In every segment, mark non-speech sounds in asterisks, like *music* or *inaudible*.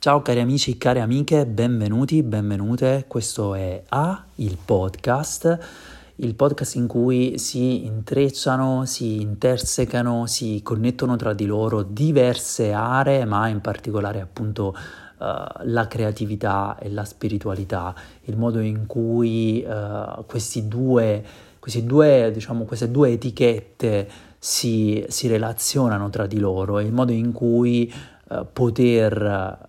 Ciao cari amici, care amiche, benvenuti, benvenute. Questo è A, il podcast, il podcast in cui si intrecciano, si intersecano, si connettono tra di loro diverse aree, ma in particolare appunto uh, la creatività e la spiritualità, il modo in cui uh, questi due, questi due, diciamo, queste due etichette si, si relazionano tra di loro. E il modo in cui uh, poter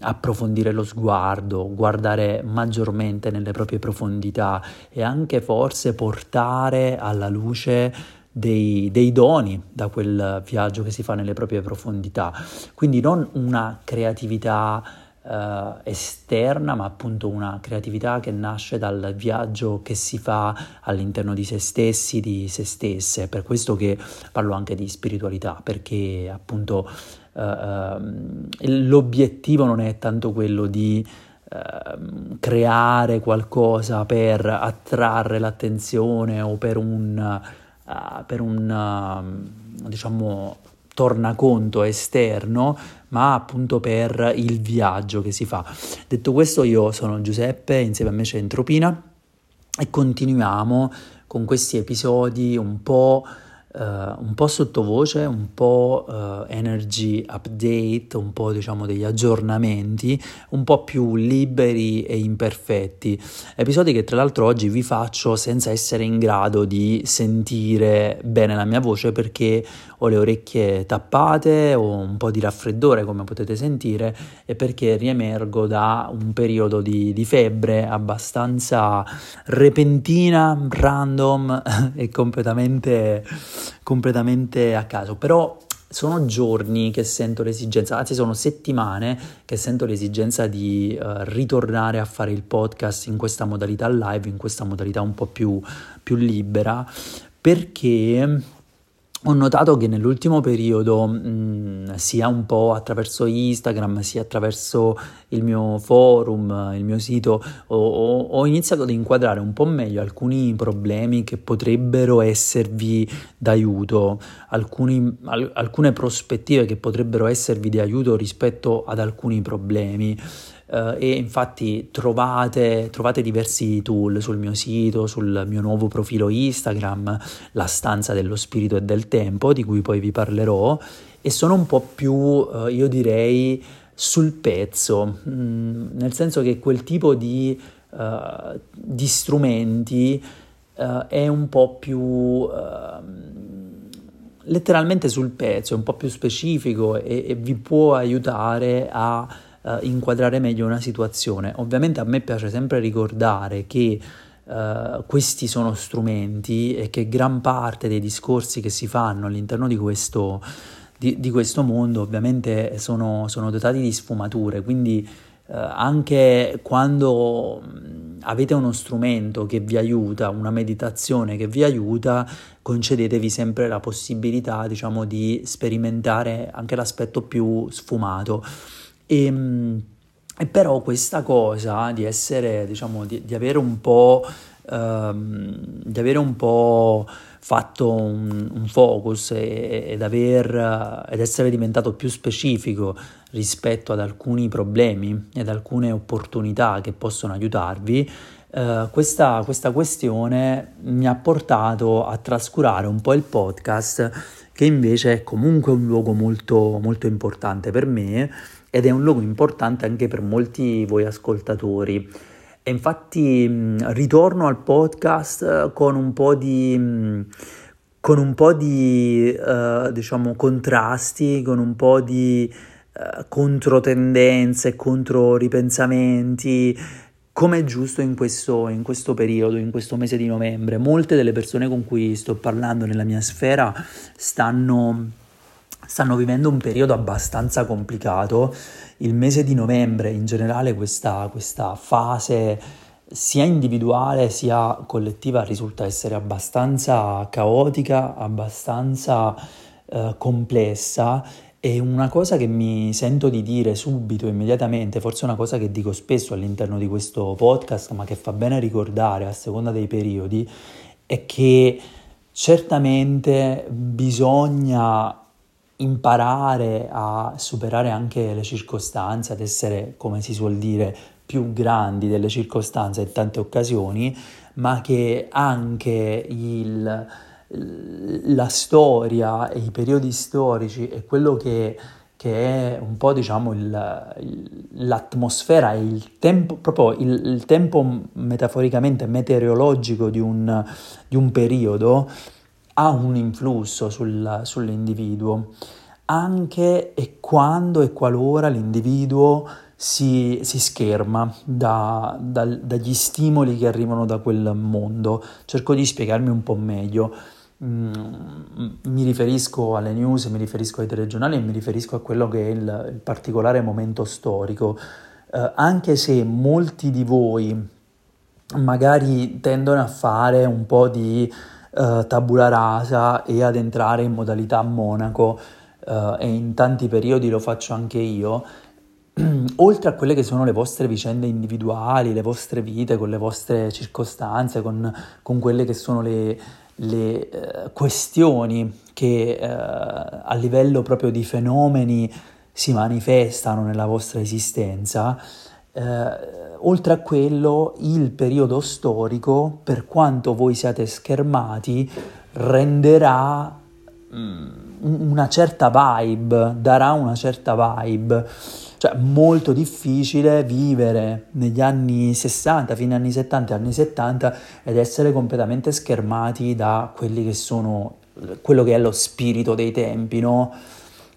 approfondire lo sguardo, guardare maggiormente nelle proprie profondità e anche forse portare alla luce dei, dei, doni da quel viaggio che si fa nelle proprie profondità. Quindi non una creatività uh, esterna, ma appunto una creatività che nasce dal viaggio che si fa all'interno di se stessi, di se stesse. Per questo che parlo anche di spiritualità, perché appunto uh, l'obiettivo non è tanto quello di uh, creare qualcosa per attrarre l'attenzione o per un, per un diciamo tornaconto esterno, ma appunto per il viaggio che si fa. Detto questo, io sono Giuseppe, insieme a me c'è Entropina e continuiamo con questi episodi un po' un po' sottovoce, un po' uh, energy update, un po' diciamo degli aggiornamenti, un po' più liberi e imperfetti. Episodi che tra l'altro oggi vi faccio senza essere in grado di sentire bene la mia voce perché ho le orecchie tappate, ho un po' di raffreddore come potete sentire e perché riemergo da un periodo di, di febbre abbastanza repentina, random *laughs* e completamente, completamente a caso. Però sono giorni che sento l'esigenza, anzi sono settimane che sento l'esigenza di uh, ritornare a fare il podcast in questa modalità live, in questa modalità un po' più, più libera, perché ho notato che nell'ultimo periodo, mh, mm, sia un po' attraverso Instagram, sia attraverso il mio forum, il mio sito, ho, ho, ho, iniziato ad inquadrare un po' meglio alcuni problemi che potrebbero esservi d'aiuto, alcuni, al, alcune prospettive che potrebbero esservi di aiuto rispetto ad alcuni problemi. Uh, e infatti trovate, trovate, diversi tool sul mio sito, sul mio nuovo profilo Instagram, la stanza dello spirito e del tempo, di cui poi vi parlerò, e sono un po' più, uh, io direi, sul pezzo, mm, nel senso che quel tipo di, uh, di strumenti è un po' più letteralmente sul pezzo, è un po' più specifico e, e vi può aiutare a uh, inquadrare meglio una situazione. Ovviamente a me piace sempre ricordare che uh, questi sono strumenti e che gran parte dei discorsi che si fanno all'interno di questo, di, di questo mondo ovviamente sono, sono, dotati di sfumature, quindi uh, anche quando avete uno strumento che vi aiuta, una meditazione che vi aiuta, concedetevi sempre la possibilità, diciamo, di sperimentare anche l'aspetto più sfumato. E, ehm, e però questa cosa di essere, diciamo, di, di avere un po', ehm, di avere un po' fatto un, un focus e, ed, aver, ed essere diventato più specifico rispetto ad alcuni problemi ed alcune opportunità che possono aiutarvi, Uh, questa, questa, questione mi ha portato a trascurare un po' il podcast, che invece è comunque un luogo molto, molto importante per me ed è un luogo importante anche per molti voi ascoltatori. E infatti ritorno al podcast eh, con un po' di, con un po di uh, diciamo, contrasti, con un po' di uh, controtendenze, controripensamenti, come è giusto in questo, in questo periodo, in questo mese di novembre. Molte delle persone con cui sto parlando nella mia sfera stanno stanno vivendo un periodo abbastanza complicato. Il mese di novembre, in generale, questa, questa fase sia individuale sia collettiva risulta essere abbastanza caotica, abbastanza eh, complessa e una cosa che mi sento di dire subito, immediatamente, forse una cosa che dico spesso all'interno di questo podcast, ma che fa bene ricordare a seconda dei periodi, è che certamente bisogna imparare a superare anche le circostanze, ad essere, come si suol dire, più grandi delle circostanze in tante occasioni, ma che anche il, la storia e i periodi storici e quello che, che è un po' diciamo il, l'atmosfera e il tempo, proprio il, il tempo metaforicamente meteorologico di un, di un periodo ha un influsso sul, sull'individuo, anche e quando e qualora l'individuo si, si scherma da, da, dagli stimoli che arrivano da quel mondo. Cerco di spiegarmi un po' meglio. Mm, mi riferisco alle news, mi riferisco ai telegiornali e mi riferisco a quello che è il, il particolare momento storico. Eh, anche se molti di voi magari tendono a fare un po' di uh, tabula rasa e ad entrare in modalità monaco uh, e in tanti periodi lo faccio anche io, *clears throat* oltre a quelle che sono le vostre vicende individuali, le vostre vite, con le vostre circostanze, con, con quelle che sono le, le uh, questioni che a livello proprio di fenomeni si manifestano nella vostra esistenza, eh, oltre a quello, il periodo storico, per quanto voi siate schermati, renderà mm, una certa vibe, darà una certa vibe. Cioè, molto difficile vivere negli anni 60, fine anni 70, anni 70 ed essere completamente schermati da quelli che sono quello che è lo spirito dei tempi, no?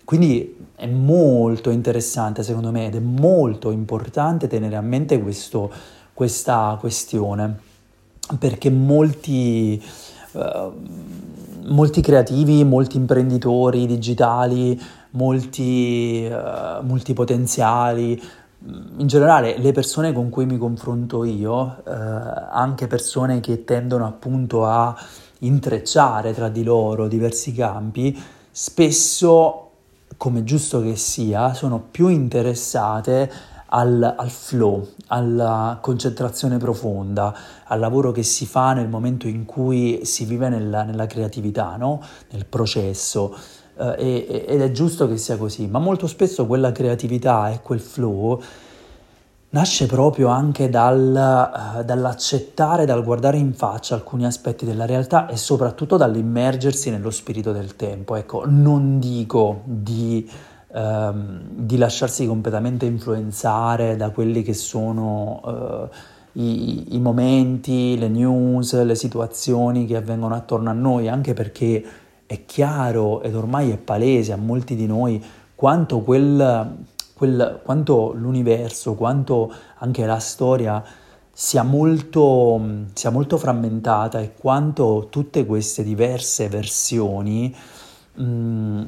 Quindi è molto interessante secondo me ed è molto importante tenere a mente questo, questa questione perché molti, uh, molti, creativi, molti imprenditori digitali, molti uh, multipotenziali, in generale le persone con cui mi confronto io, uh, anche persone che tendono appunto a intrecciare tra di loro diversi campi, spesso come giusto che sia, sono più interessate al, al, flow, alla concentrazione profonda, al lavoro che si fa nel momento in cui si vive nella, nella creatività, no? nel processo. Eh, ed è giusto che sia così, ma molto spesso quella creatività e quel flow nasce proprio anche dal, uh, dall'accettare, dal guardare in faccia alcuni aspetti della realtà e soprattutto dall'immergersi nello spirito del tempo. Ecco, non dico di, um, di lasciarsi completamente influenzare da quelli che sono uh, i, i momenti, le news, le situazioni che avvengono attorno a noi, anche perché è chiaro ed ormai è palese a molti di noi quanto quel quel, quanto l'universo, quanto anche la storia sia molto, sia molto frammentata e quanto tutte queste diverse versioni mh,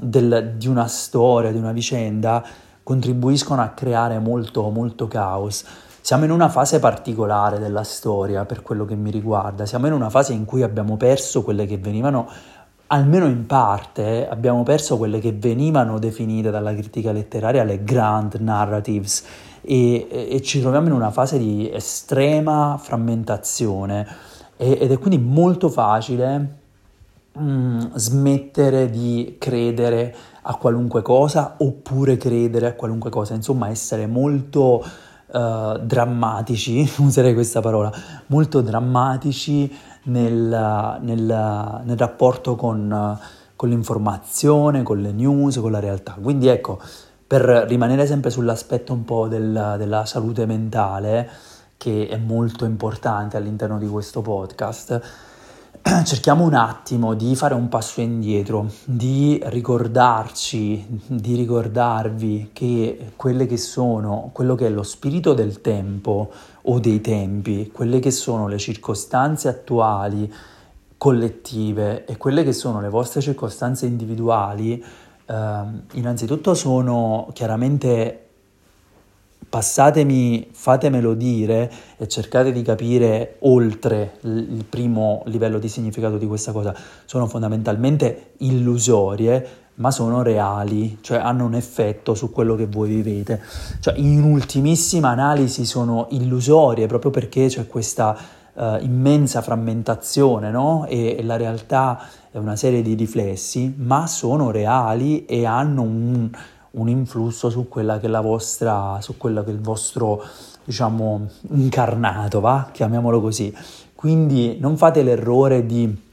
del, di una storia, di una vicenda, contribuiscono a creare molto, molto caos. Siamo in una fase particolare della storia per quello che mi riguarda, siamo in una fase in cui abbiamo perso quelle che venivano almeno in parte abbiamo perso quelle che venivano definite dalla critica letteraria le grand narratives e, e ci troviamo in una fase di estrema frammentazione. E, ed è quindi molto facile mm, smettere di credere a qualunque cosa oppure credere a qualunque cosa, insomma essere molto uh, drammatici, *laughs* userei questa parola, molto drammatici nel, nel, nel rapporto con, con l'informazione, con le news, con la realtà. Quindi ecco, per rimanere sempre sull'aspetto un po' del, della salute mentale, che è molto importante all'interno di questo podcast, *clears throat* cerchiamo un attimo di fare un passo indietro, di ricordarci, di ricordarvi che quelle che sono, quello che è lo spirito del tempo o dei tempi, quelle che sono le circostanze attuali collettive e quelle che sono le vostre circostanze individuali, eh, innanzitutto sono chiaramente passatemi, fatemelo dire e cercate di capire oltre il primo livello di significato di questa cosa, sono fondamentalmente illusorie, ma sono reali, cioè hanno un effetto su quello che voi vivete. Cioè in ultimissima analisi sono illusorie proprio perché c'è questa uh, immensa frammentazione, no? E, e, la realtà è una serie di riflessi, ma sono reali e hanno un, un influsso su quella che è la vostra, su quello che è il vostro, diciamo, incarnato, va? Chiamiamolo così. Quindi non fate l'errore di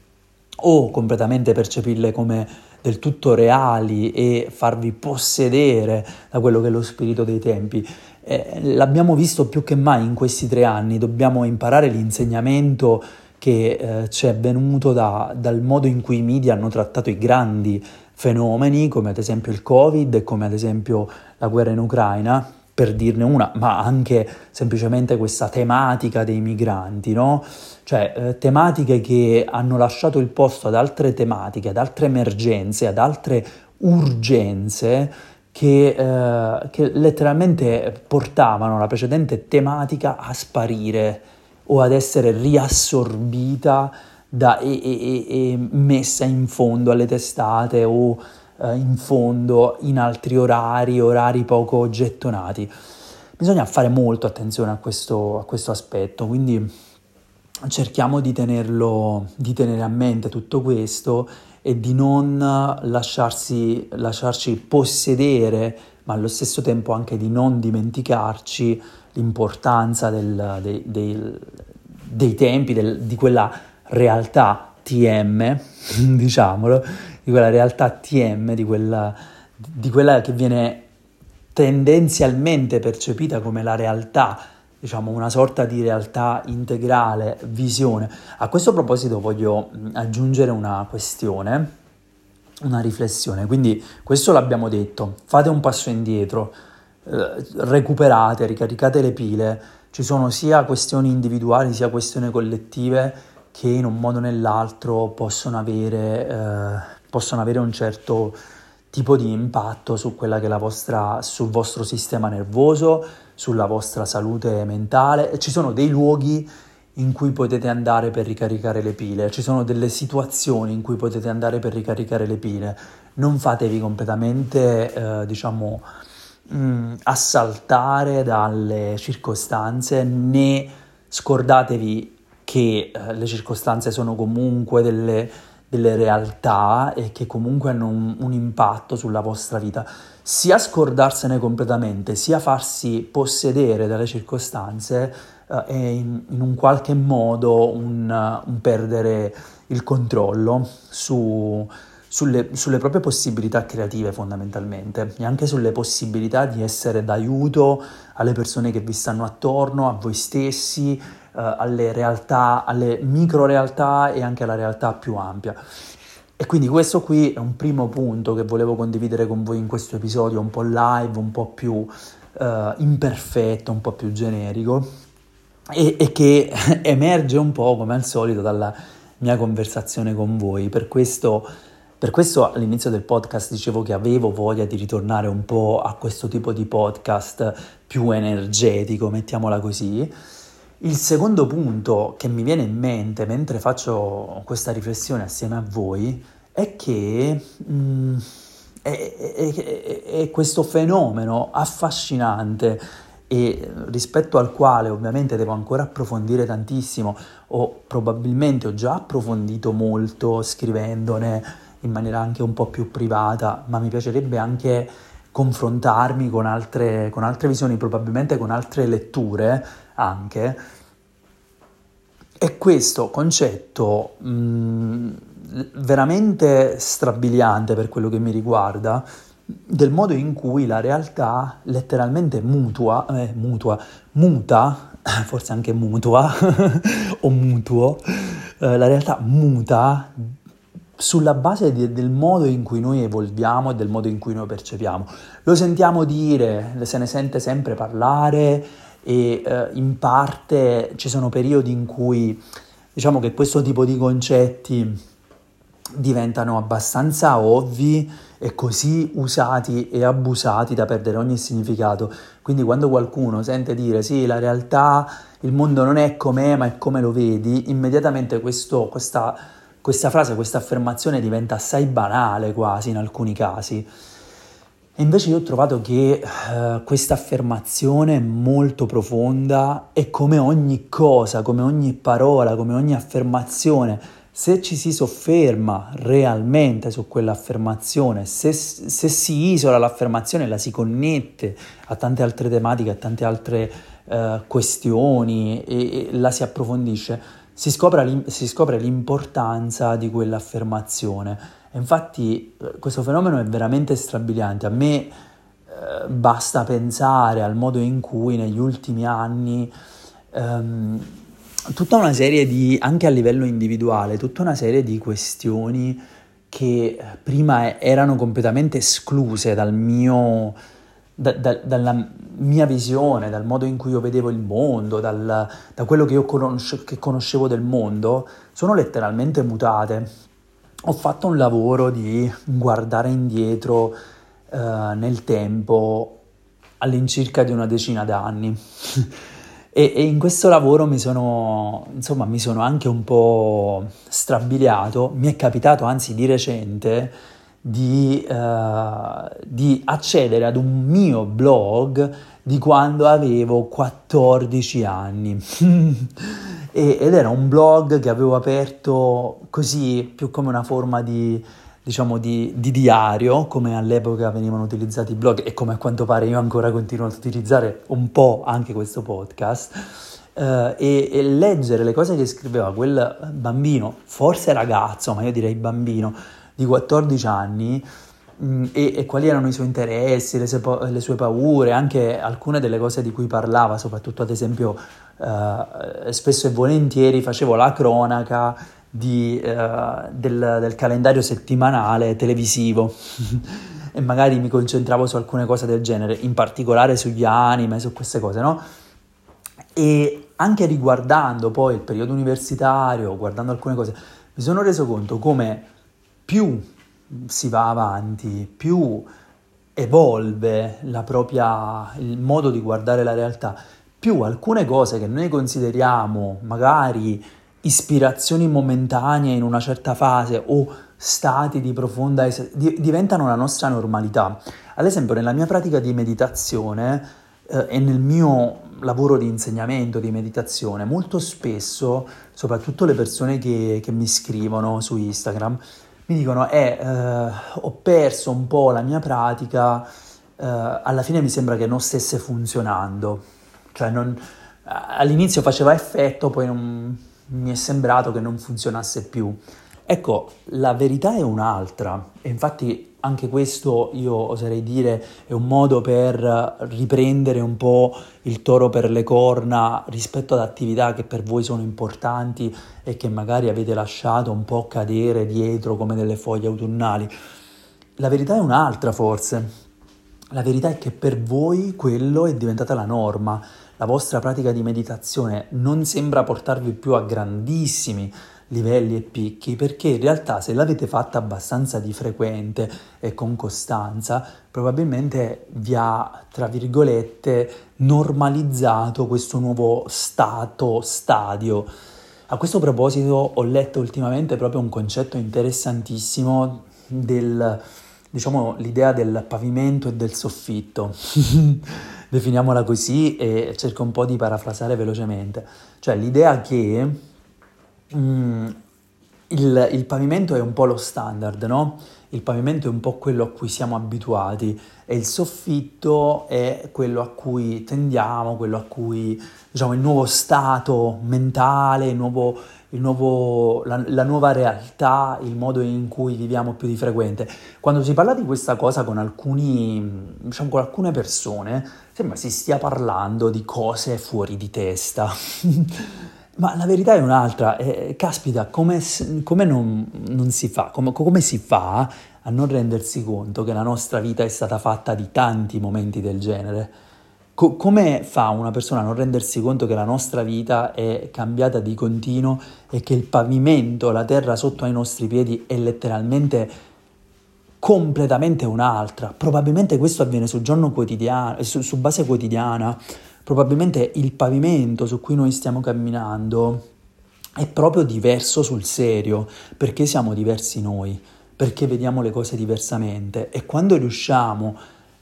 o completamente percepirle come del tutto reali e farvi possedere da quello che è lo spirito dei tempi. Eh, l'abbiamo visto più che mai in questi tre anni, dobbiamo imparare l'insegnamento che eh, ci è venuto da, dal modo in cui i media hanno trattato i grandi fenomeni, come ad esempio il Covid e come ad esempio la guerra in Ucraina, per dirne una, ma anche semplicemente questa tematica dei migranti, no? Cioè eh, tematiche che hanno lasciato il posto ad altre tematiche, ad altre emergenze, ad altre urgenze che, eh, che letteralmente portavano la precedente tematica a sparire o ad essere riassorbita da, e, e, e, messa in fondo alle testate o eh, in fondo in altri orari, orari poco gettonati. Bisogna fare molto attenzione a questo, a questo aspetto, quindi cerchiamo di, tenerlo, di tenere a mente tutto questo e di non lasciarsi, lasciarci possedere, ma allo stesso tempo anche di non dimenticarci l'importanza del, dei, dei, dei, tempi, del, di quella realtà TM, *laughs* diciamolo, di quella realtà TM, di quella, di quella che viene tendenzialmente percepita come la realtà diciamo, una sorta di realtà integrale, visione. A questo proposito voglio aggiungere una questione, una riflessione. Quindi questo l'abbiamo detto, fate un passo indietro, eh, recuperate, ricaricate le pile. Ci sono sia questioni individuali sia questioni collettive che in un modo o nell'altro possono avere, eh, possono avere un certo tipo di impatto su quella che è la vostra, sul vostro sistema nervoso, sulla vostra salute mentale. Ci sono dei luoghi in cui potete andare per ricaricare le pile, ci sono delle situazioni in cui potete andare per ricaricare le pile. Non fatevi completamente, eh, diciamo, mh, mm, assaltare dalle circostanze, né scordatevi che eh, le circostanze sono comunque delle delle realtà e che comunque hanno un, un impatto sulla vostra vita, sia scordarsene completamente, sia farsi possedere dalle circostanze eh, e in, in, un qualche modo un, un perdere il controllo su, sulle, sulle, proprie possibilità creative fondamentalmente e anche sulle possibilità di essere d'aiuto alle persone che vi stanno attorno, a voi stessi, alle realtà, alle micro realtà e anche alla realtà più ampia. E quindi questo qui è un primo punto che volevo condividere con voi in questo episodio, un po' live, un po' più uh, imperfetto, un po' più generico e, e che *laughs* emerge un po' come al solito dalla mia conversazione con voi. Per questo, per questo all'inizio del podcast dicevo che avevo voglia di ritornare un po' a questo tipo di podcast più energetico, mettiamola così. Il secondo punto che mi viene in mente mentre faccio questa riflessione assieme a voi è che mh, mm, è, è, è, questo fenomeno affascinante e rispetto al quale ovviamente devo ancora approfondire tantissimo. O probabilmente ho già approfondito molto scrivendone in maniera anche un po' più privata, ma mi piacerebbe anche confrontarmi con altre, con altre visioni, probabilmente con altre letture anche. E questo concetto mh, mm, veramente strabiliante per quello che mi riguarda, del modo in cui la realtà letteralmente mutua, eh, mutua muta, *coughs* forse anche mutua *laughs* o mutuo, eh, la realtà muta sulla base di, del modo in cui noi evolviamo e del modo in cui noi percepiamo. Lo sentiamo dire, se ne sente sempre parlare e eh, in parte ci sono periodi in cui diciamo che questo tipo di concetti diventano abbastanza ovvi e così usati e abusati da perdere ogni significato. Quindi quando qualcuno sente dire sì, la realtà, il mondo non è com'è, ma è come lo vedi, immediatamente questo, questa questa frase, questa affermazione diventa assai banale quasi in alcuni casi. E invece io ho trovato che uh, questa affermazione è molto profonda e come ogni cosa, come ogni parola, come ogni affermazione, se ci si sofferma realmente su quell'affermazione, se, se si isola l'affermazione e la si connette a tante altre tematiche, a tante altre uh, questioni e, e, la si approfondisce, si scopre, si scopre l'importanza di quell'affermazione Infatti eh, questo fenomeno è veramente strabiliante. A me eh, basta pensare al modo in cui negli ultimi anni ehm, tutta una serie di, anche a livello individuale, tutta una serie di questioni che prima erano completamente escluse dal mio, da, da, dalla mia visione, dal modo in cui io vedevo il mondo, dal, da quello che io conosce, che conoscevo del mondo, sono letteralmente mutate ho fatto un lavoro di guardare indietro eh, nel tempo all'incirca di una decina d'anni. *laughs* e, e, in questo lavoro mi sono, insomma, mi sono anche un po' strabiliato. Mi è capitato, anzi, di recente, di, uh, di accedere ad un mio blog di quando avevo 14 anni. *laughs* ed era un blog che avevo aperto così, più come una forma di, diciamo, di, di, diario, come all'epoca venivano utilizzati i blog e come a quanto pare io ancora continuo ad utilizzare un po' anche questo podcast. Uh, e, e, leggere le cose che scriveva quel bambino, forse ragazzo, ma io direi bambino di 14 anni, mh, e, e, quali erano i suoi interessi, le sue, le sue paure, anche alcune delle cose di cui parlava, soprattutto ad esempio uh, spesso e volentieri facevo la cronaca di, uh, del, del, calendario settimanale televisivo *laughs* e magari mi concentravo su alcune cose del genere, in particolare sugli anime, su queste cose, no? E anche riguardando poi il periodo universitario, guardando alcune cose, mi sono reso conto come più si va avanti, più evolve propria, il modo di guardare la realtà, più alcune cose che noi consideriamo magari ispirazioni momentanee in una certa fase o stati di profonda es- di- diventano la nostra normalità. Ad esempio, nella mia pratica di meditazione eh, e nel mio lavoro di insegnamento di meditazione, molto spesso, soprattutto le persone che, che mi scrivono su Instagram, mi dicono: eh, eh, Ho perso un po' la mia pratica, eh, alla fine mi sembra che non stesse funzionando cioè non, all'inizio faceva effetto, poi non, mi è sembrato che non funzionasse più. Ecco, la verità è un'altra e infatti anche questo io oserei dire è un modo per riprendere un po' il toro per le corna rispetto ad attività che per voi sono importanti e che magari avete lasciato un po' cadere dietro come delle foglie autunnali. La verità è un'altra forse. La verità è che per voi quello è diventata la norma la vostra pratica di meditazione non sembra portarvi più a grandissimi livelli e picchi, perché in realtà se l'avete fatta abbastanza di frequente e con costanza, probabilmente vi ha, tra virgolette, normalizzato questo nuovo stato, stadio. A questo proposito ho letto ultimamente proprio un concetto interessantissimo del, diciamo, l'idea del pavimento e del soffitto. *laughs* definiamola così e cerco un po' di parafrasare velocemente. Cioè l'idea che mm, il, il, pavimento è un po' lo standard, no? Il pavimento è un po' quello a cui siamo abituati e il soffitto è quello a cui tendiamo, quello a cui, diciamo, il nuovo stato mentale, il nuovo nuovo, la, la, nuova realtà, il modo in cui viviamo più di frequente. Quando si parla di questa cosa con, alcuni, diciamo, con alcune persone, sembra si stia parlando di cose fuori di testa. *laughs* Ma la verità è un'altra, eh, caspita, come, come non, non, si fa, come, come si fa a non rendersi conto che la nostra vita è stata fatta di tanti momenti del genere? Co- come fa una persona a non rendersi conto che la nostra vita è cambiata di continuo e che il pavimento, la terra sotto ai nostri piedi è letteralmente completamente un'altra? Probabilmente questo avviene su, su, su base quotidiana, probabilmente il pavimento su cui noi stiamo camminando è proprio diverso sul serio, perché siamo diversi noi, perché vediamo le cose diversamente? E quando riusciamo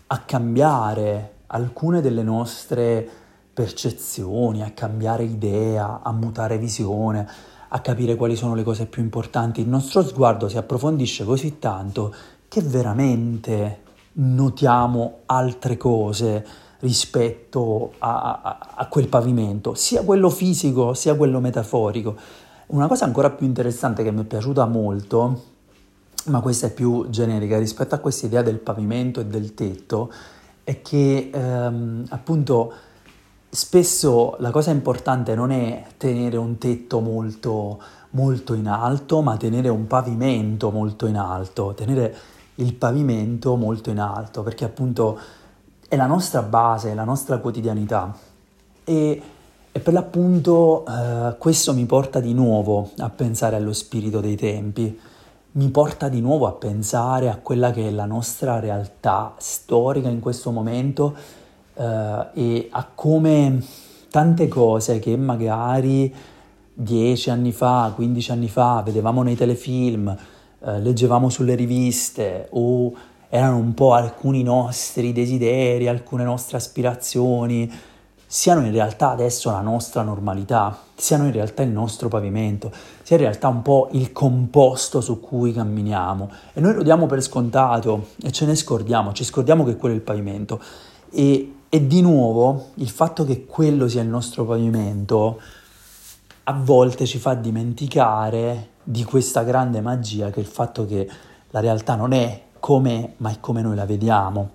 a cambiare alcune delle nostre percezioni, a cambiare idea, a mutare visione, a capire quali sono le cose più importanti. Il nostro sguardo si approfondisce così tanto che veramente notiamo altre cose rispetto a, a, a, quel pavimento, sia quello fisico sia quello metaforico. Una cosa ancora più interessante che mi è piaciuta molto, ma questa è più generica rispetto a questa idea del pavimento e del tetto, è che ehm, appunto spesso la cosa importante non è tenere un tetto molto, molto in alto, ma tenere un pavimento molto in alto, tenere il pavimento molto in alto, perché appunto è la nostra base, è la nostra quotidianità. E, e per l'appunto eh, questo mi porta di nuovo a pensare allo spirito dei tempi, mi porta di nuovo a pensare a quella che è la nostra realtà storica in questo momento eh, e a come tante cose che magari dieci anni fa, 15 anni fa vedevamo nei telefilm, eh, leggevamo sulle riviste o erano un po' alcuni nostri desideri, alcune nostre aspirazioni, siano in realtà adesso la nostra normalità, siano in realtà il nostro pavimento, sia in realtà un po' il composto su cui camminiamo. E noi lo diamo per scontato e ce ne scordiamo, ci scordiamo che quello è il pavimento. E, e di nuovo il fatto che quello sia il nostro pavimento a volte ci fa dimenticare di questa grande magia che è il fatto che la realtà non è come, ma è come noi la vediamo.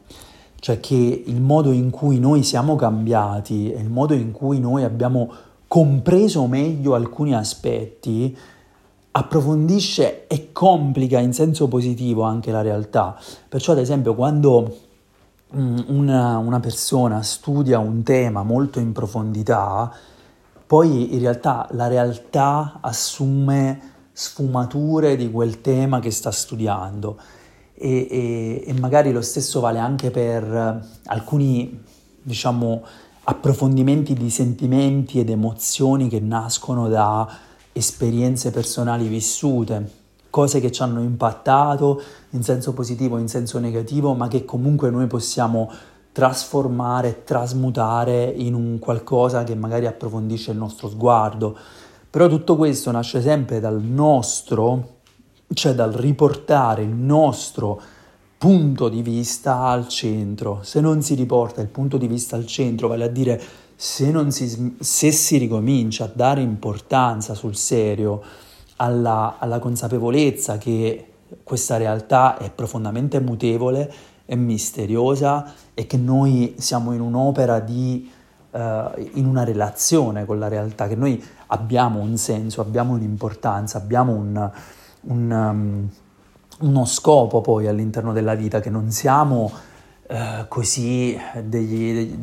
Cioè che il modo in cui noi siamo cambiati e il modo in cui noi abbiamo compreso meglio alcuni aspetti approfondisce e complica in senso positivo anche la realtà. Perciò ad esempio quando mm, una, una persona studia un tema molto in profondità, poi in realtà la realtà assume sfumature di quel tema che sta studiando e, e, e magari lo stesso vale anche per alcuni, diciamo, approfondimenti di sentimenti ed emozioni che nascono da esperienze personali vissute, cose che ci hanno impattato in senso positivo in senso negativo, ma che comunque noi possiamo trasformare, trasmutare in un qualcosa che magari approfondisce il nostro sguardo. Però tutto questo nasce sempre dal nostro, cioè dal riportare il nostro punto di vista al centro. Se non si riporta il punto di vista al centro, vale a dire se, si, se si ricomincia a dare importanza sul serio alla, alla consapevolezza che questa realtà è profondamente mutevole, è misteriosa e che noi siamo in un'opera di uh, in una relazione con la realtà, che noi abbiamo un senso, abbiamo un'importanza, abbiamo un, un, um, uno scopo poi all'interno della vita, che non siamo uh, così degli,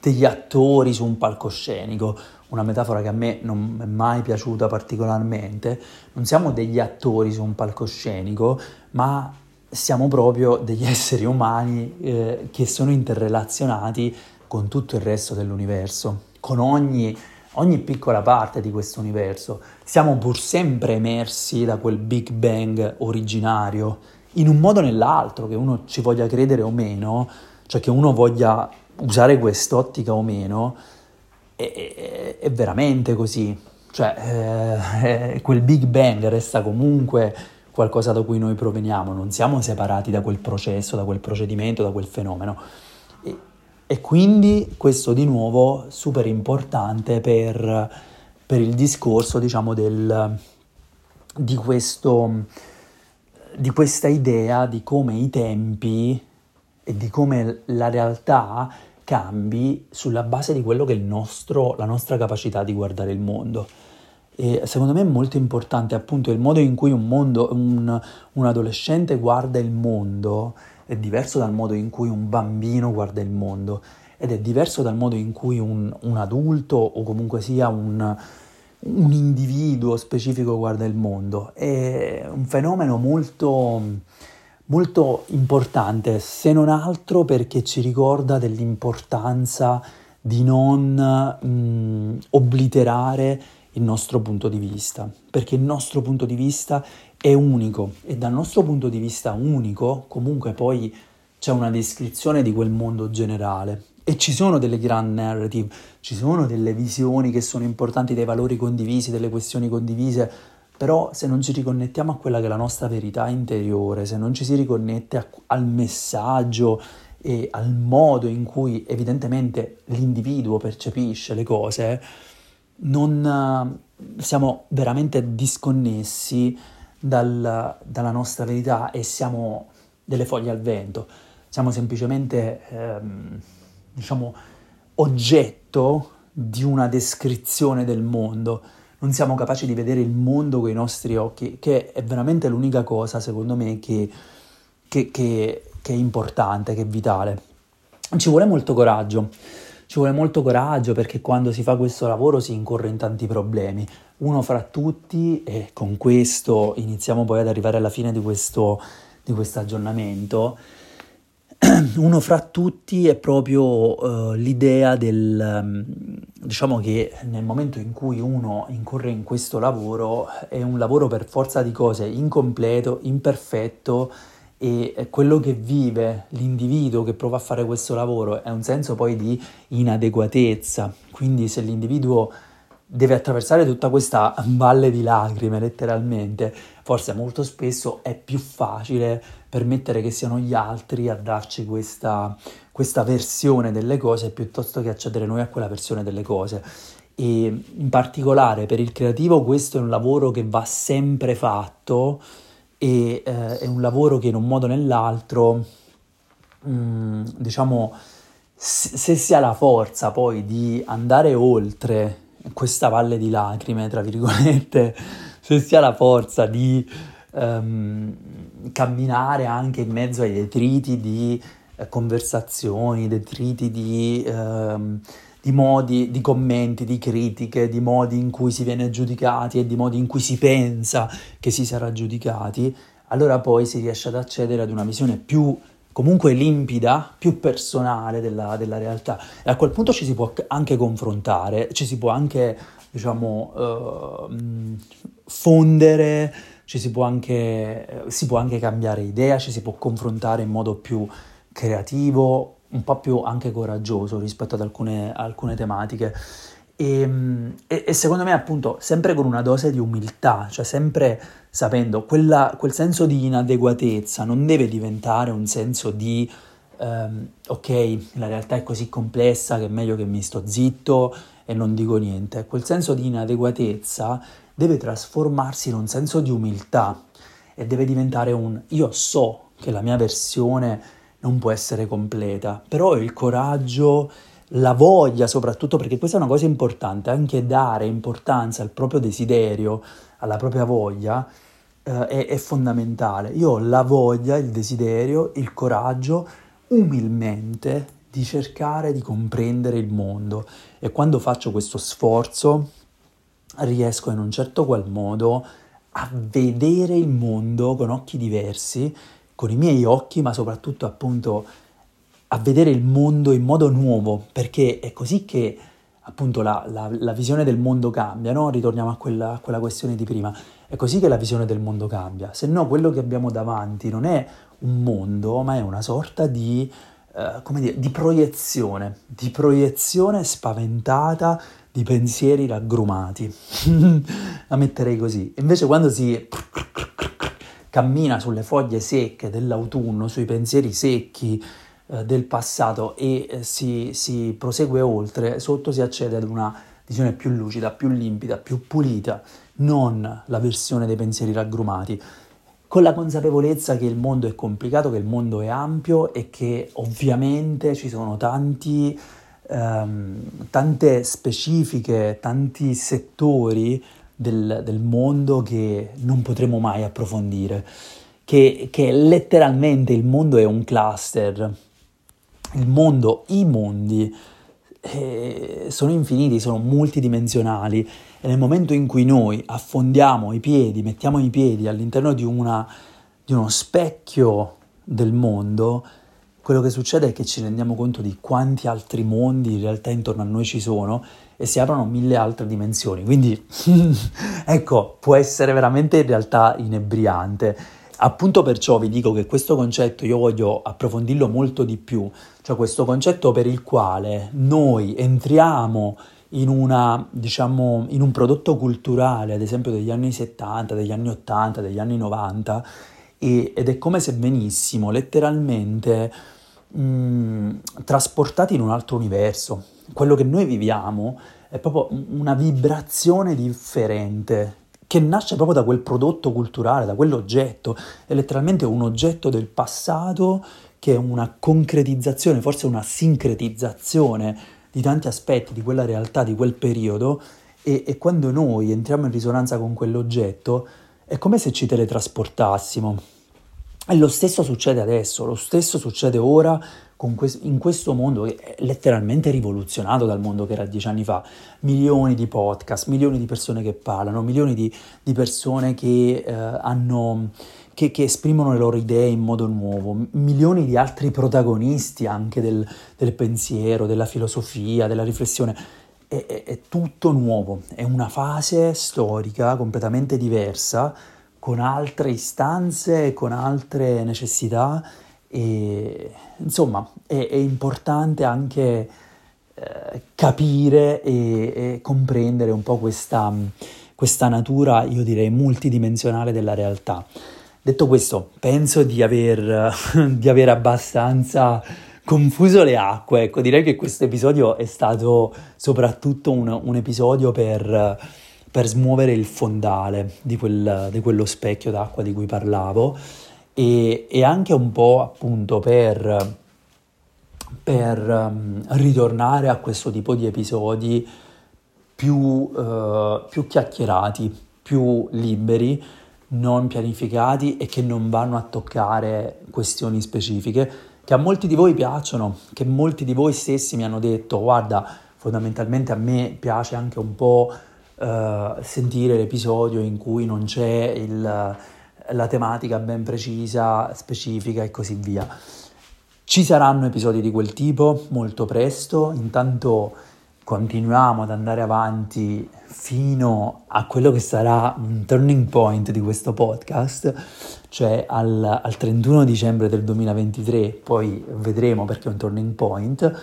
degli attori su un palcoscenico, una metafora che a me non è mai piaciuta particolarmente, non siamo degli attori su un palcoscenico, ma siamo proprio degli *laughs* esseri umani eh, che sono interrelazionati con tutto il resto dell'universo, con ogni, ogni piccola parte di questo universo. Siamo pur sempre emersi da quel Big Bang originario, in un modo o nell'altro, che uno ci voglia credere o meno, cioè che uno voglia usare quest'ottica o meno, è, è, è veramente così. Cioè, eh, quel Big Bang resta comunque qualcosa da cui noi proveniamo, non siamo separati da quel processo, da quel procedimento, da quel fenomeno. E quindi questo di nuovo super importante per, per il discorso, diciamo, del, di, questo, di questa idea di come i tempi e di come la realtà cambi sulla base di quello che è nostro, la nostra capacità di guardare il mondo. E secondo me è molto importante appunto il modo in cui un, mondo, un, un adolescente guarda il mondo è diverso dal modo in cui un bambino guarda il mondo ed è diverso dal modo in cui un, un adulto o comunque sia un, un, individuo specifico guarda il mondo. È un fenomeno molto, molto importante, se non altro perché ci ricorda dell'importanza di non mh, obliterare il nostro punto di vista, perché il nostro punto di vista è unico e dal nostro punto di vista unico comunque poi c'è una descrizione di quel mondo generale. E ci sono delle grand narrative, ci sono delle visioni che sono importanti, dei valori condivisi, delle questioni condivise, però se non ci riconnettiamo a quella che è la nostra verità interiore, se non ci si riconnette a, al messaggio e al modo in cui evidentemente l'individuo percepisce le cose, non siamo veramente disconnessi dal, dalla nostra verità e siamo delle foglie al vento siamo semplicemente, ehm, diciamo, oggetto di una descrizione del mondo. Non siamo capaci di vedere il mondo con i nostri occhi, che è veramente l'unica cosa, secondo me, che, che, che, che è importante, che è vitale. Ci vuole molto coraggio. Ci vuole molto coraggio perché quando si fa questo lavoro si incorre in tanti problemi. Uno fra tutti, e con questo iniziamo poi ad arrivare alla fine di questo, aggiornamento, *clears throat* uno fra tutti è proprio uh, l'idea del, um, diciamo che nel momento in cui uno incorre in questo lavoro è un lavoro per forza di cose incompleto, imperfetto e quello che vive l'individuo che prova a fare questo lavoro è un senso poi di inadeguatezza, quindi se l'individuo deve attraversare tutta questa valle di lacrime letteralmente, forse molto spesso è più facile permettere che siano gli altri a darci questa, questa versione delle cose piuttosto che accedere noi a quella versione delle cose. E in particolare per il creativo questo è un lavoro che va sempre fatto e eh, è un lavoro che in un modo o nell'altro, mh, mm, diciamo, se si ha la forza poi di andare oltre questa valle di lacrime, tra virgolette, *laughs* se si ha la forza di um, camminare anche in mezzo ai detriti di eh, conversazioni, detriti di, um, di modi, di commenti, di critiche, di modi in cui si viene giudicati e di modi in cui si pensa che si sarà giudicati, allora poi si riesce ad accedere ad una visione più comunque limpida, più personale della, della, realtà. E a quel punto ci si può anche confrontare, ci si può anche, diciamo, uh, fondere, ci si può, anche, si può anche cambiare idea, ci si può confrontare in modo più creativo, un po' più anche coraggioso rispetto ad alcune, alcune tematiche. E, ehm, e, e, secondo me appunto sempre con una dose di umiltà, cioè sempre sapendo quella, quel senso di inadeguatezza non deve diventare un senso di um, ok, la realtà è così complessa che è meglio che mi sto zitto e non dico niente. Quel senso di inadeguatezza deve trasformarsi in un senso di umiltà e deve diventare un io so che la mia versione non può essere completa, però il coraggio la voglia soprattutto, perché questa è una cosa importante, anche dare importanza al proprio desiderio, alla propria voglia, eh, è, è fondamentale. Io ho la voglia, il desiderio, il coraggio, umilmente, di cercare di comprendere il mondo e quando faccio questo sforzo riesco in un certo qual modo a vedere il mondo con occhi diversi, con i miei occhi, ma soprattutto appunto a vedere il mondo in modo nuovo, perché è così che appunto la, la, la visione del mondo cambia, no? Ritorniamo a quella, a quella, questione di prima, è così che la visione del mondo cambia, se no quello che abbiamo davanti non è un mondo, ma è una sorta di, uh, come dire, di proiezione, di proiezione spaventata di pensieri raggrumati, *laughs* la metterei così. Invece quando si cammina sulle foglie secche dell'autunno, sui pensieri secchi, eh, del passato e eh, si, si prosegue oltre, sotto si accede ad una visione più lucida, più limpida, più pulita, non la versione dei pensieri raggrumati, con la consapevolezza che il mondo è complicato, che il mondo è ampio e che ovviamente ci sono tanti, ehm, tante specifiche, tanti settori del, del, mondo che non potremo mai approfondire, che, che letteralmente il mondo è un cluster, il mondo, i mondi eh, sono infiniti, sono multidimensionali. E nel momento in cui noi affondiamo i piedi, mettiamo i piedi all'interno di, una, di uno specchio del mondo, quello che succede è che ci rendiamo conto di quanti altri mondi in realtà intorno a noi ci sono e si aprono mille altre dimensioni. Quindi *laughs* ecco, può essere veramente in realtà inebriante Appunto perciò vi dico che questo concetto io voglio approfondirlo molto di più, cioè questo concetto per il quale noi entriamo in, una, diciamo, in un prodotto culturale, ad esempio degli anni 70, degli anni 80, degli anni 90, e, ed è come se venissimo letteralmente mh, trasportati in un altro universo. Quello che noi viviamo è proprio una vibrazione differente che nasce proprio da quel prodotto culturale, da quell'oggetto, è letteralmente un oggetto del passato che è una concretizzazione, forse una sincretizzazione di tanti aspetti di quella realtà, di quel periodo e, e quando noi entriamo in risonanza con quell'oggetto è come se ci teletrasportassimo. E lo stesso succede adesso, lo stesso succede ora que- in questo mondo che è letteralmente rivoluzionato dal mondo che era dieci anni fa, milioni di podcast, milioni di persone che parlano, milioni di, di persone che, eh, hanno, che, che, esprimono le loro idee in modo nuovo, milioni di altri protagonisti anche del, del pensiero, della filosofia, della riflessione. È, è, è tutto nuovo, è una fase storica completamente diversa, con altre istanze, con altre necessità e insomma è, è importante anche eh, capire e, e, comprendere un po' questa, questa natura, io direi, multidimensionale della realtà. Detto questo, penso di aver, *laughs* di aver abbastanza confuso le acque. Ecco, direi che questo episodio è stato soprattutto un, un episodio per, per, smuovere il fondale di, quel, di quello specchio d'acqua di cui parlavo. E, e anche un po' appunto per, per um, ritornare a questo tipo di episodi più, uh, più chiacchierati, più liberi, non pianificati e che non vanno a toccare questioni specifiche che a molti di voi piacciono, che molti di voi stessi mi hanno detto guarda, fondamentalmente a me piace anche un po' uh, sentire l'episodio in cui non c'è il la tematica ben precisa, specifica e così via. Ci saranno episodi di quel tipo molto presto, intanto continuiamo ad andare avanti fino a quello che sarà un turning point di questo podcast, cioè al, al 31 dicembre del 2023, poi vedremo perché è un turning point.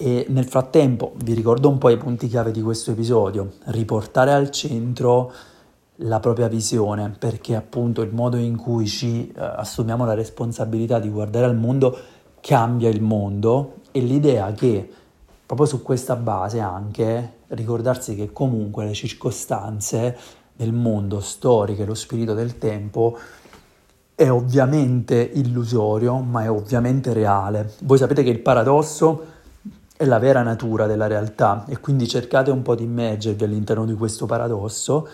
E nel frattempo vi ricordo un po' i punti chiave di questo episodio, riportare al centro la propria visione, perché appunto il modo in cui ci eh, assumiamo la responsabilità di guardare al mondo cambia il mondo e l'idea che proprio su questa base anche ricordarsi che comunque le circostanze del mondo storiche, lo spirito del tempo è ovviamente illusorio, ma è ovviamente reale. Voi sapete che il paradosso è la vera natura della realtà e quindi cercate un po' di immergervi all'interno di questo paradosso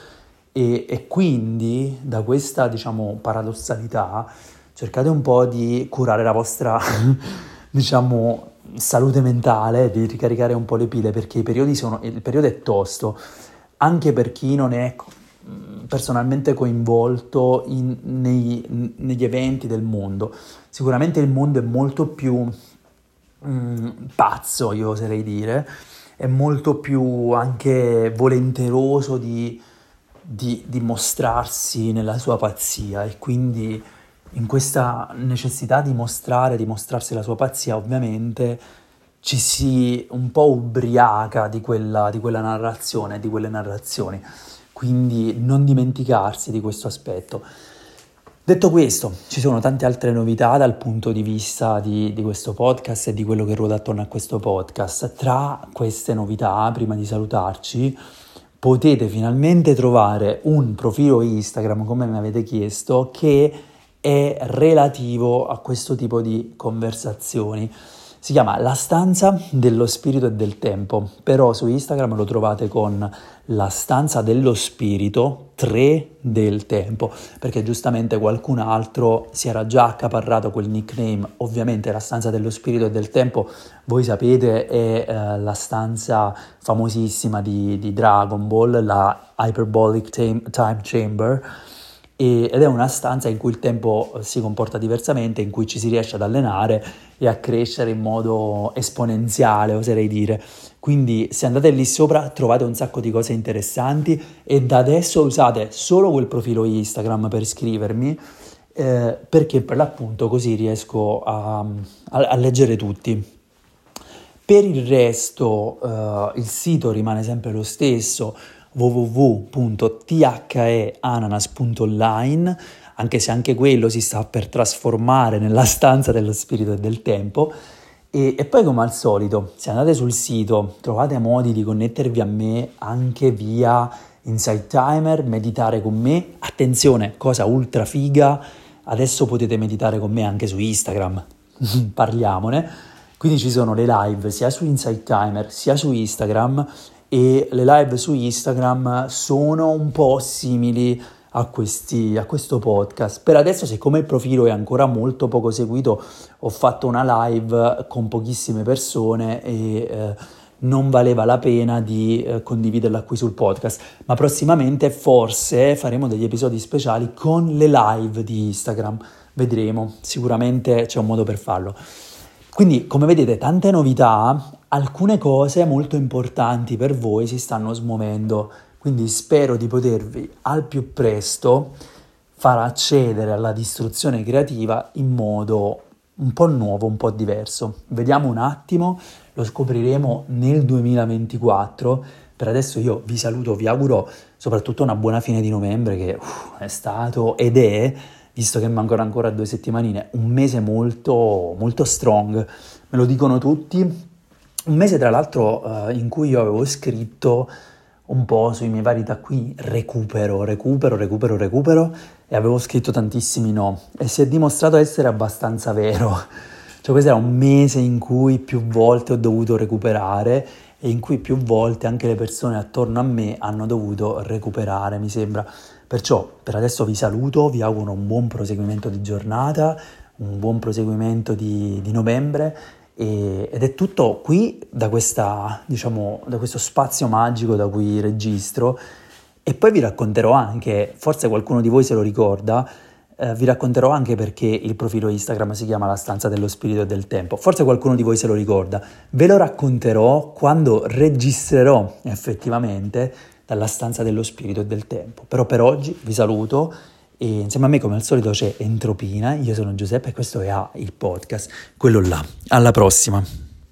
e, e quindi da questa, diciamo, paradossalità cercate un po' di curare la vostra, *laughs* diciamo, salute mentale, di ricaricare un po' le pile perché i periodi sono, il periodo è tosto, anche per chi non è personalmente coinvolto in, nei, negli eventi del mondo. Sicuramente il mondo è molto più mm, pazzo, io oserei dire, è molto più anche volenteroso di di, di mostrarsi nella sua pazzia e quindi in questa necessità di mostrare, di mostrarsi la sua pazzia, ovviamente ci si un po' ubriaca di quella, di quella narrazione, di quelle narrazioni. Quindi non dimenticarsi di questo aspetto. Detto questo, ci sono tante altre novità dal punto di vista di, di, questo podcast e di quello che ruota attorno a questo podcast. Tra queste novità, prima di salutarci, potete finalmente trovare un profilo Instagram, come mi avete chiesto, che è relativo a questo tipo di conversazioni. Si chiama La stanza dello spirito e del tempo, però su Instagram lo trovate con La stanza dello spirito 3 del tempo, perché giustamente qualcun altro si era già accaparrato quel nickname, ovviamente la stanza dello spirito e del tempo, voi sapete, è eh, la stanza famosissima di, di Dragon Ball, la Hyperbolic Time, time Chamber ed è una stanza in cui il tempo eh, si comporta diversamente, in cui ci si riesce ad allenare e a crescere in modo esponenziale, oserei dire. Quindi se andate lì sopra trovate un sacco di cose interessanti e da adesso usate solo quel profilo Instagram per scrivermi eh, perché per l'appunto così riesco a, a, a leggere tutti. Per il resto eh, il sito rimane sempre lo stesso www.theananas.online anche se anche quello si sta per trasformare nella stanza dello spirito e del tempo. E, e, poi come al solito, se andate sul sito trovate modi di connettervi a me anche via Insight Timer, meditare con me. Attenzione, cosa ultra figa, adesso potete meditare con me anche su Instagram, *laughs* parliamone. Quindi ci sono le live sia su Insight Timer sia su Instagram e le live su Instagram sono un po' simili a, questi, a questo podcast. Per adesso, siccome il profilo è ancora molto poco seguito, ho fatto una live con pochissime persone e eh, non valeva la pena di eh, condividerla qui sul podcast. Ma prossimamente forse faremo degli episodi speciali con le live di Instagram. Vedremo, sicuramente c'è un modo per farlo. Quindi, come vedete, tante novità, alcune cose molto importanti per voi si stanno smuovendo quindi spero di potervi al più presto far accedere alla distruzione creativa in modo un po' nuovo, un po' diverso. Vediamo un attimo, lo scopriremo nel 2024. Per adesso io vi saluto, vi auguro soprattutto una buona fine di novembre che uff, è stato ed è, visto che mancano ancora due settimanine, un mese molto, molto strong. Me lo dicono tutti. Un mese tra l'altro eh, in cui io avevo scritto un po' sui miei vari taccuini recupero, recupero, recupero, recupero e avevo scritto tantissimi no e si è dimostrato essere abbastanza vero. Cioè questo era un mese in cui più volte ho dovuto recuperare e in cui più volte anche le persone attorno a me hanno dovuto recuperare, mi sembra. Perciò per adesso vi saluto, vi auguro un buon proseguimento di giornata, un buon proseguimento di, di novembre e, ed è tutto qui da, questa, diciamo, da questo spazio magico da cui registro e poi vi racconterò anche, forse qualcuno di voi se lo ricorda, eh, vi racconterò anche perché il profilo Instagram si chiama La stanza dello spirito e del tempo. Forse qualcuno di voi se lo ricorda. Ve lo racconterò quando registrerò effettivamente dalla stanza dello spirito e del tempo. Però per oggi vi saluto e insieme a me, come al solito, c'è Entropina. Io sono Giuseppe e questo è A, il podcast, quello là. Alla prossima!